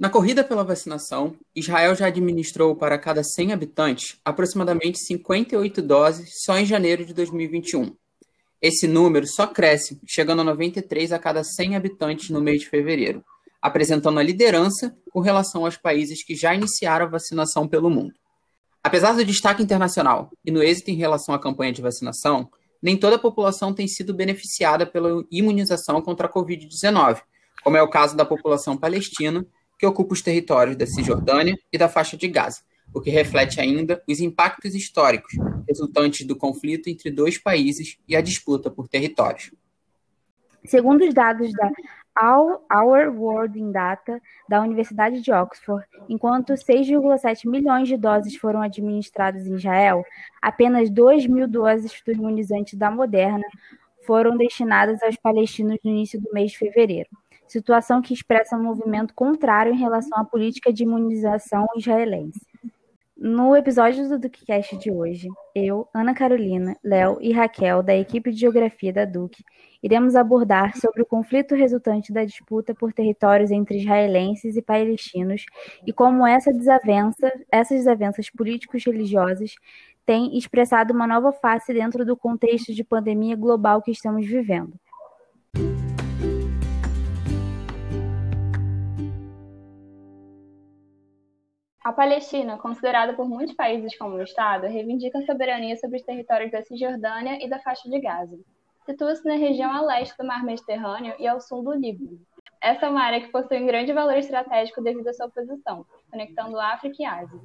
Na corrida pela vacinação, Israel já administrou para cada 100 habitantes aproximadamente 58 doses só em janeiro de 2021. Esse número só cresce, chegando a 93 a cada 100 habitantes no mês de fevereiro, apresentando a liderança com relação aos países que já iniciaram a vacinação pelo mundo. Apesar do destaque internacional e no êxito em relação à campanha de vacinação, nem toda a população tem sido beneficiada pela imunização contra a Covid-19, como é o caso da população palestina, que ocupa os territórios da Cisjordânia e da faixa de Gaza, o que reflete ainda os impactos históricos resultantes do conflito entre dois países e a disputa por territórios. Segundo os dados da Our World in Data da Universidade de Oxford, enquanto 6,7 milhões de doses foram administradas em Israel, apenas 2 mil doses do imunizante da Moderna foram destinadas aos palestinos no início do mês de fevereiro, situação que expressa um movimento contrário em relação à política de imunização israelense. No episódio do DukeCast de hoje, eu, Ana Carolina, Léo e Raquel, da equipe de Geografia da Duke, iremos abordar sobre o conflito resultante da disputa por territórios entre israelenses e palestinos e como essa desavença, essas desavenças políticos religiosas têm expressado uma nova face dentro do contexto de pandemia global que estamos vivendo. A Palestina, considerada por muitos países como um Estado, reivindica a soberania sobre os territórios da Cisjordânia e da faixa de Gaza. Situa-se na região a leste do Mar Mediterrâneo e ao sul do Líbano. Essa é uma área que possui um grande valor estratégico devido à sua posição, conectando África e Ásia.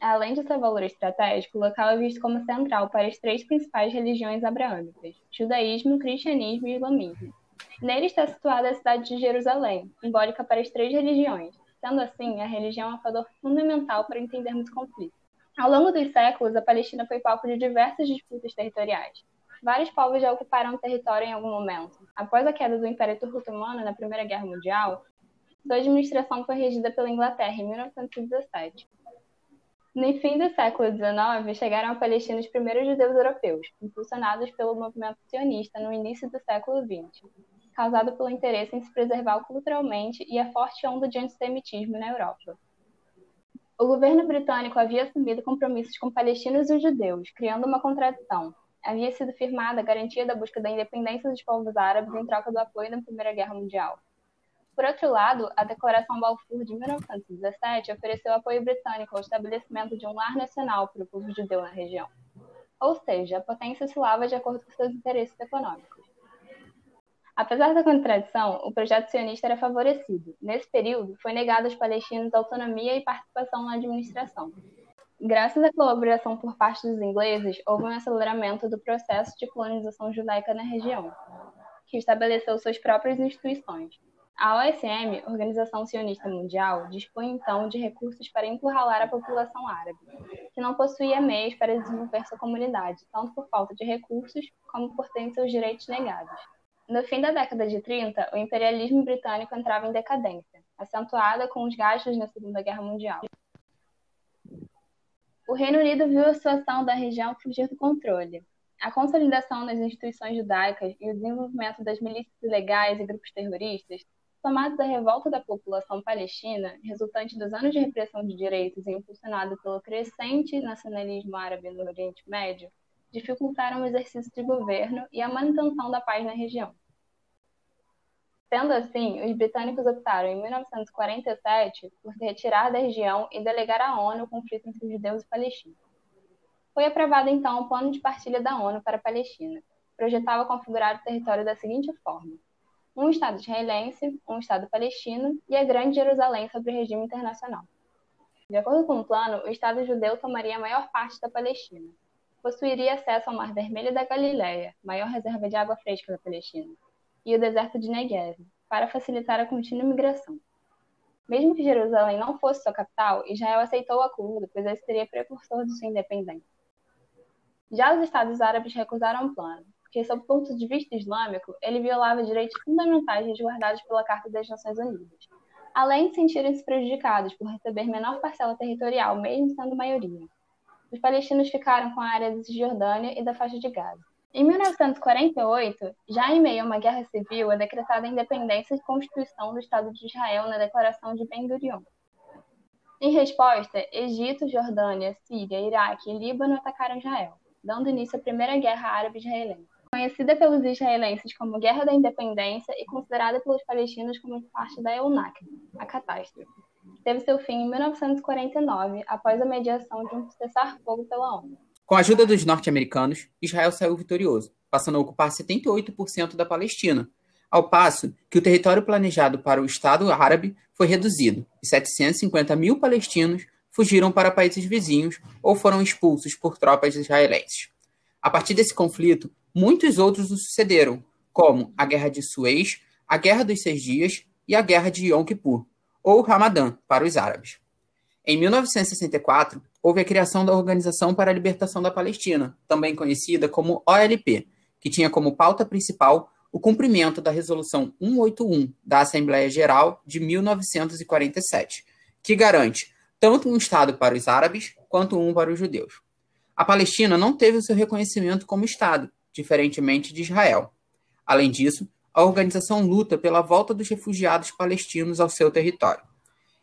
Além de seu valor estratégico, o local é visto como central para as três principais religiões abraâmicas: judaísmo, cristianismo e islamismo. Nele está situada a cidade de Jerusalém, simbólica para as três religiões, Sendo assim, a religião é um fator fundamental para entendermos o conflito. Ao longo dos séculos, a Palestina foi palco de diversas disputas territoriais. Vários povos já ocuparam o território em algum momento. Após a queda do Império Turco-Otomano na Primeira Guerra Mundial, sua administração foi regida pela Inglaterra em 1917. No fim do século XIX, chegaram à Palestina os primeiros judeus europeus, impulsionados pelo movimento sionista no início do século XX causado pelo interesse em se preservar culturalmente e a forte onda de antissemitismo na Europa. O governo britânico havia assumido compromissos com palestinos e judeus, criando uma contradição. Havia sido firmada a garantia da busca da independência dos povos árabes em troca do apoio na Primeira Guerra Mundial. Por outro lado, a Declaração Balfour de 1917 ofereceu apoio britânico ao estabelecimento de um lar nacional para o povo judeu na região. Ou seja, a potência oscilava de acordo com seus interesses econômicos. Apesar da contradição, o projeto sionista era favorecido. Nesse período, foi negado aos palestinos autonomia e participação na administração. Graças à colaboração por parte dos ingleses, houve um aceleramento do processo de colonização judaica na região, que estabeleceu suas próprias instituições. A OSM, Organização Sionista Mundial, dispõe então de recursos para encurralar a população árabe, que não possuía meios para desenvolver sua comunidade, tanto por falta de recursos como por terem seus direitos negados. No fim da década de 30, o imperialismo britânico entrava em decadência, acentuada com os gastos na Segunda Guerra Mundial. O Reino Unido viu a situação da região fugir do controle. A consolidação das instituições judaicas e o desenvolvimento das milícias ilegais e grupos terroristas, somados à revolta da população palestina, resultante dos anos de repressão de direitos e impulsionado pelo crescente nacionalismo árabe no Oriente Médio, dificultaram o exercício de governo e a manutenção da paz na região. Sendo assim, os britânicos optaram em 1947 por se retirar da região e delegar à ONU o conflito entre judeus e palestinos. Foi aprovado então o plano de partilha da ONU para a Palestina. Projetava configurar o território da seguinte forma: um Estado israelense, um Estado palestino e a Grande Jerusalém sob o regime internacional. De acordo com o plano, o Estado judeu tomaria a maior parte da Palestina, possuiria acesso ao Mar Vermelho da Galileia, maior reserva de água fresca da Palestina, e o deserto de Negev, para facilitar a contínua migração. Mesmo que Jerusalém não fosse sua capital, Israel aceitou o acordo, pois esse seria precursor de sua independência. Já os Estados Árabes recusaram o plano, porque, sob o ponto de vista islâmico, ele violava direitos fundamentais resguardados pela Carta das Nações Unidas, além de sentirem-se prejudicados por receber menor parcela territorial, mesmo sendo maioria os palestinos ficaram com a área da Cisjordânia e da faixa de Gaza. Em 1948, já em meio a uma guerra civil, é decretada a independência e constituição do Estado de Israel na Declaração de Ben-Gurion. Em resposta, Egito, Jordânia, Síria, Iraque e Líbano atacaram Israel, dando início à Primeira Guerra Árabe-Israelense. Conhecida pelos israelenses como Guerra da Independência e considerada pelos palestinos como parte da EUNAC, a catástrofe, teve seu fim em 1949, após a mediação de um cessar-fogo pela ONU. Com a ajuda dos norte-americanos, Israel saiu vitorioso, passando a ocupar 78% da Palestina, ao passo que o território planejado para o Estado árabe foi reduzido e 750 mil palestinos fugiram para países vizinhos ou foram expulsos por tropas israelenses. A partir desse conflito, muitos outros o sucederam, como a Guerra de Suez, a Guerra dos Seis Dias e a Guerra de Yom Kippur, ou Ramadã para os árabes. Em 1964, houve a criação da Organização para a Libertação da Palestina, também conhecida como OLP, que tinha como pauta principal o cumprimento da Resolução 181 da Assembleia Geral de 1947, que garante tanto um Estado para os árabes quanto um para os judeus. A Palestina não teve o seu reconhecimento como Estado, diferentemente de Israel. Além disso, a organização luta pela volta dos refugiados palestinos ao seu território.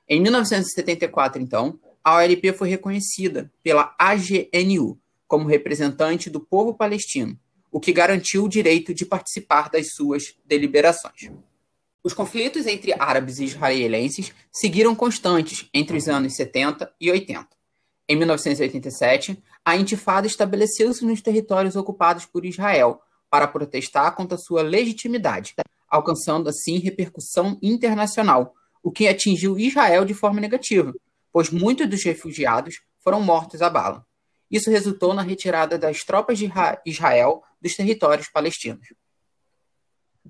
Em 1974, então, a OLP foi reconhecida pela AGNU como representante do povo palestino, o que garantiu o direito de participar das suas deliberações. Os conflitos entre árabes e israelenses seguiram constantes entre os anos 70 e 80. Em 1987, a Intifada estabeleceu-se nos territórios ocupados por Israel para protestar contra sua legitimidade, alcançando assim repercussão internacional, o que atingiu Israel de forma negativa, pois muitos dos refugiados foram mortos à bala. Isso resultou na retirada das tropas de Israel dos territórios palestinos.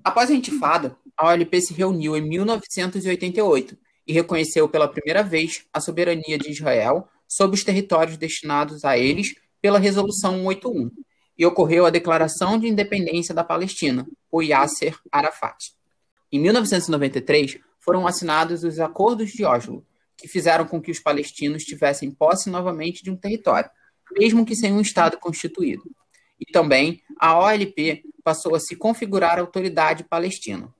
Após a intifada, a OLP se reuniu em 1988 e reconheceu pela primeira vez a soberania de Israel sobre os territórios destinados a eles pela Resolução 181, e ocorreu a Declaração de Independência da Palestina, por Yasser Arafat. Em 1993, foram assinados os Acordos de Oslo, que fizeram com que os palestinos tivessem posse novamente de um território, mesmo que sem um Estado constituído. E também a OLP passou a se configurar autoridade palestina.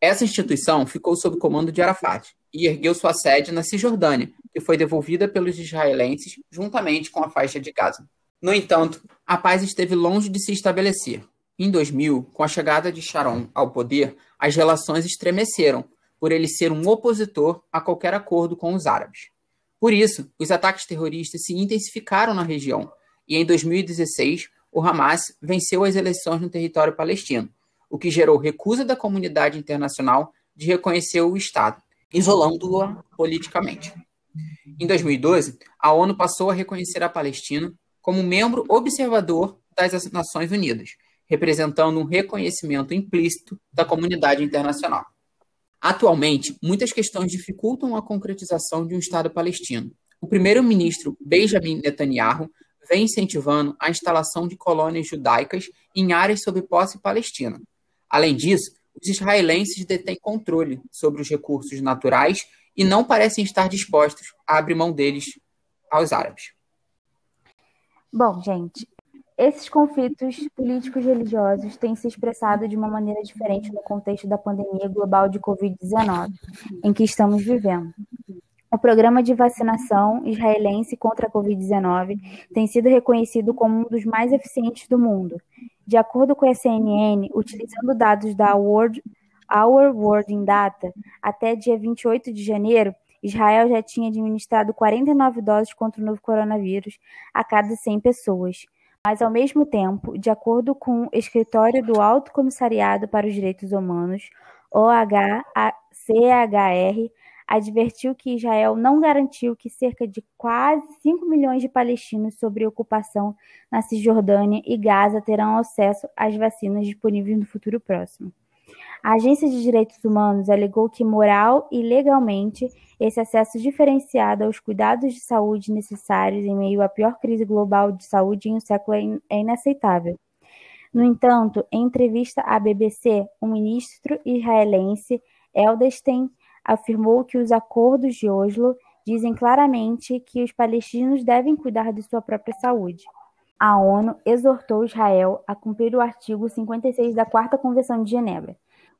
Essa instituição ficou sob comando de Arafat e ergueu sua sede na Cisjordânia, que foi devolvida pelos israelenses juntamente com a faixa de Gaza. No entanto, a paz esteve longe de se estabelecer. Em 2000, com a chegada de Sharon ao poder, as relações estremeceram, por ele ser um opositor a qualquer acordo com os árabes. Por isso, os ataques terroristas se intensificaram na região, e em 2016, o Hamas venceu as eleições no território palestino, o que gerou recusa da comunidade internacional de reconhecer o Estado, isolando-o politicamente. Em 2012, a ONU passou a reconhecer a Palestina como membro observador das Nações Unidas, representando um reconhecimento implícito da comunidade internacional. Atualmente, muitas questões dificultam a concretização de um Estado palestino. O primeiro-ministro Benjamin Netanyahu vem incentivando a instalação de colônias judaicas em áreas sob posse palestina. Além disso, os israelenses detêm controle sobre os recursos naturais e não parecem estar dispostos a abrir mão deles aos árabes. Bom, gente, esses conflitos políticos religiosos têm se expressado de uma maneira diferente no contexto da pandemia global de Covid-19 em que estamos vivendo. O programa de vacinação israelense contra a Covid-19 tem sido reconhecido como um dos mais eficientes do mundo. De acordo com a CNN, utilizando dados da World, Our World in Data, até dia 28 de janeiro, Israel já tinha administrado 49 doses contra o novo coronavírus a cada 100 pessoas. Mas, ao mesmo tempo, de acordo com o Escritório do Alto Comissariado para os Direitos Humanos, OHCHR, advertiu que Israel não garantiu que cerca de quase 5 milhões de palestinos sob ocupação na Cisjordânia e Gaza terão acesso às vacinas disponíveis no futuro próximo. A Agência de Direitos Humanos alegou que moral e legalmente esse acesso diferenciado aos cuidados de saúde necessários em meio à pior crise global de saúde em um século é, é inaceitável. No entanto, em entrevista à BBC, o ministro israelense Eldestein afirmou que os acordos de Oslo dizem claramente que os palestinos devem cuidar de sua própria saúde. A ONU exortou Israel a cumprir o artigo 56 da Quarta Convenção de Genebra,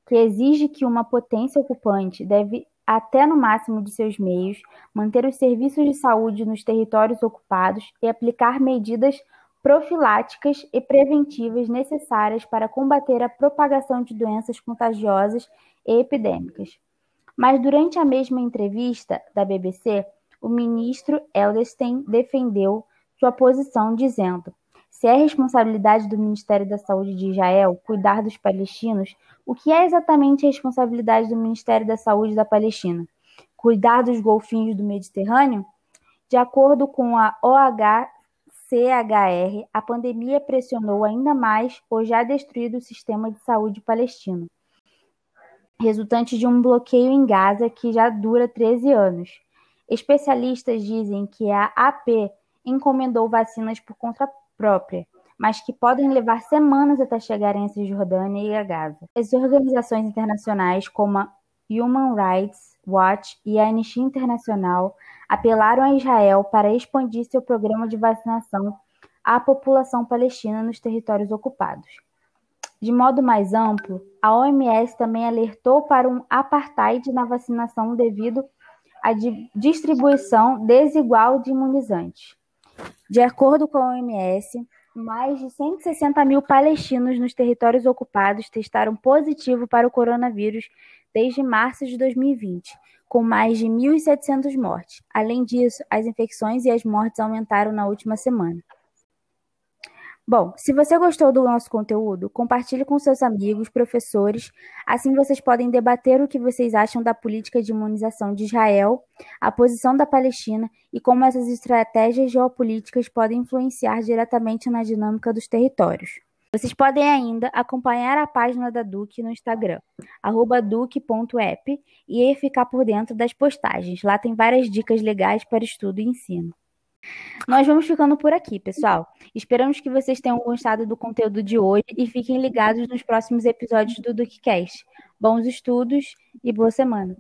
que exige que uma potência ocupante deve até no máximo de seus meios, manter os serviços de saúde nos territórios ocupados e aplicar medidas profiláticas e preventivas necessárias para combater a propagação de doenças contagiosas e epidêmicas. Mas durante a mesma entrevista da BBC, o ministro Eldestein defendeu sua posição dizendo: se é responsabilidade do Ministério da Saúde de Israel cuidar dos palestinos, o que é exatamente a responsabilidade do Ministério da Saúde da Palestina? Cuidar dos golfinhos do Mediterrâneo? De acordo com a OHCHR, a pandemia pressionou ainda mais o já destruído sistema de saúde palestino, resultante de um bloqueio em Gaza que já dura 13 anos. Especialistas dizem que a AP encomendou vacinas por conta própria, mas que podem levar semanas até chegarem a Cisjordânia e a Gaza. As organizações internacionais como a Human Rights Watch e a Anistia Internacional apelaram a Israel para expandir seu programa de vacinação à população palestina nos territórios ocupados. De modo mais amplo, a OMS também alertou para um apartheid na vacinação devido à distribuição desigual de imunizantes. De acordo com a OMS, mais de 160 mil palestinos nos territórios ocupados testaram positivo para o coronavírus desde março de 2020, com mais de 1.700 mortes. Além disso, as infecções e as mortes aumentaram na última semana. Bom, se você gostou do nosso conteúdo, compartilhe com seus amigos, professores. Assim vocês podem debater o que vocês acham da política de imunização de Israel, a posição da Palestina e como essas estratégias geopolíticas podem influenciar diretamente na dinâmica dos territórios. Vocês podem ainda acompanhar a página da Duque no Instagram, duque.app, e ficar por dentro das postagens. Lá tem várias dicas legais para estudo e ensino. Nós vamos ficando por aqui, pessoal. Esperamos que vocês tenham gostado do conteúdo de hoje e fiquem ligados nos próximos episódios do DukeCast. Bons estudos e boa semana.